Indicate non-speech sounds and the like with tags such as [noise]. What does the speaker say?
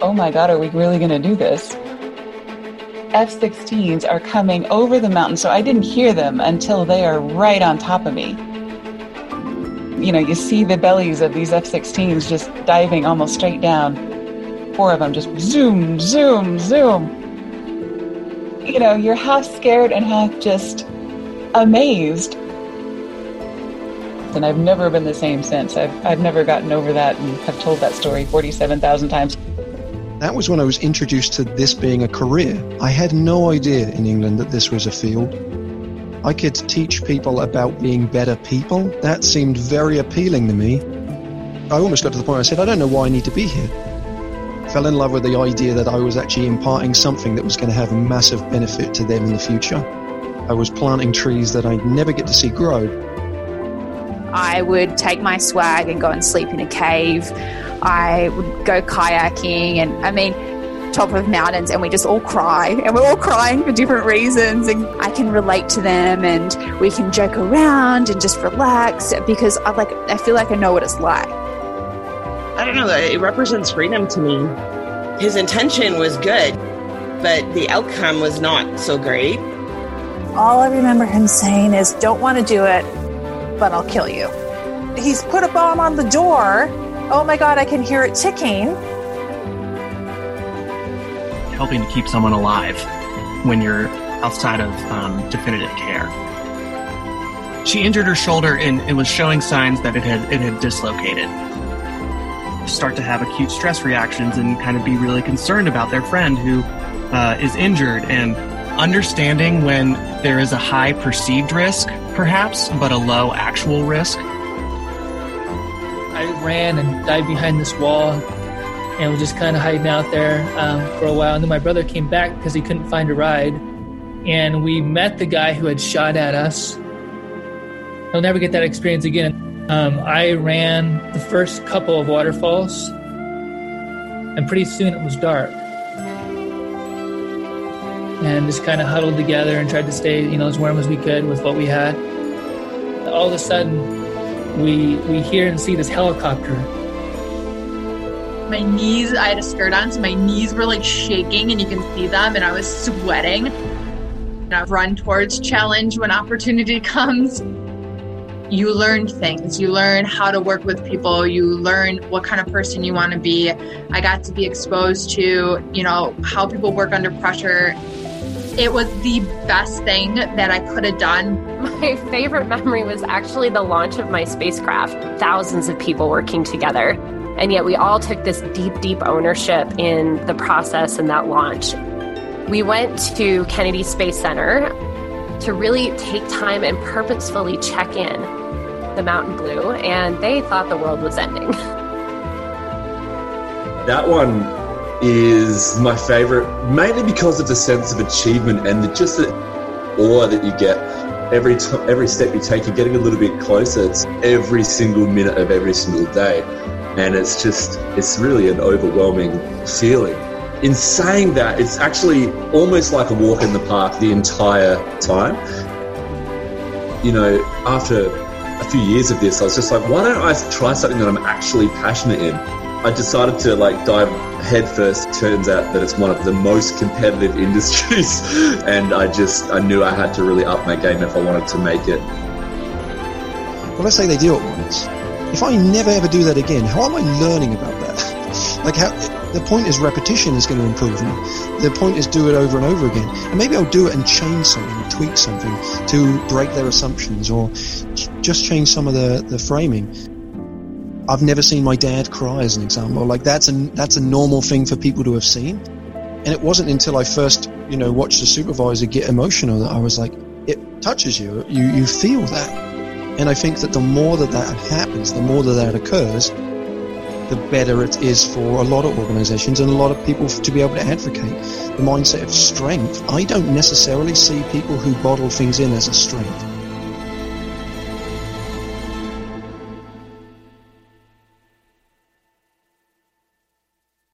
oh my God, are we really going to do this? F 16s are coming over the mountain, so I didn't hear them until they are right on top of me. You know, you see the bellies of these F 16s just diving almost straight down. Four of them just zoom, zoom, zoom. You know, you're half scared and half just amazed. And I've never been the same since. I've, I've never gotten over that and have told that story 47,000 times. That was when I was introduced to this being a career. I had no idea in England that this was a field. I could teach people about being better people. That seemed very appealing to me. I almost got to the point where I said, I don't know why I need to be here. Fell in love with the idea that I was actually imparting something that was going to have a massive benefit to them in the future. I was planting trees that I'd never get to see grow. I would take my swag and go and sleep in a cave. I would go kayaking and I mean, top of mountains and we just all cry and we're all crying for different reasons and I can relate to them and we can joke around and just relax because I like I feel like I know what it's like. I don't know, it represents freedom to me. His intention was good, but the outcome was not so great. All I remember him saying is, Don't want to do it, but I'll kill you. He's put a bomb on the door. Oh my God, I can hear it ticking. Helping to keep someone alive when you're outside of um, definitive care. She injured her shoulder and, and was showing signs that it had it had dislocated. Start to have acute stress reactions and kind of be really concerned about their friend who uh, is injured and understanding when there is a high perceived risk, perhaps, but a low actual risk. I ran and dived behind this wall and was just kind of hiding out there um, for a while. And then my brother came back because he couldn't find a ride. And we met the guy who had shot at us. I'll never get that experience again. Um, I ran the first couple of waterfalls, and pretty soon it was dark. And just kind of huddled together and tried to stay, you know, as warm as we could with what we had. All of a sudden, we we hear and see this helicopter. My knees, I had a skirt on, so my knees were like shaking, and you can see them, and I was sweating. And I run towards challenge when opportunity [laughs] comes you learn things. You learn how to work with people. You learn what kind of person you want to be. I got to be exposed to, you know, how people work under pressure. It was the best thing that I could have done. My favorite memory was actually the launch of my spacecraft. Thousands of people working together. And yet we all took this deep, deep ownership in the process and that launch. We went to Kennedy Space Center to really take time and purposefully check in the Mountain Blue, and they thought the world was ending. [laughs] That one is my favorite, mainly because of the sense of achievement and the, just the awe that you get every t- every step you take. You're getting a little bit closer. It's every single minute of every single day, and it's just it's really an overwhelming feeling in saying that, it's actually almost like a walk in the park the entire time. You know, after a few years of this, I was just like, why don't I try something that I'm actually passionate in? I decided to like dive headfirst. Turns out that it's one of the most competitive [laughs] industries, and I just I knew I had to really up my game if I wanted to make it. Well, let's say they do it once. If I never ever do that again, how am I learning about that? [laughs] like how the point is repetition is going to improve me. The point is do it over and over again. And maybe I'll do it and change something, tweak something to break their assumptions or just change some of the, the framing. I've never seen my dad cry as an example. Like that's a, that's a normal thing for people to have seen. And it wasn't until I first, you know, watched the supervisor get emotional that I was like, it touches you. You, you feel that. And I think that the more that that happens, the more that that occurs, the better it is for a lot of organizations and a lot of people to be able to advocate the mindset of strength. I don't necessarily see people who bottle things in as a strength.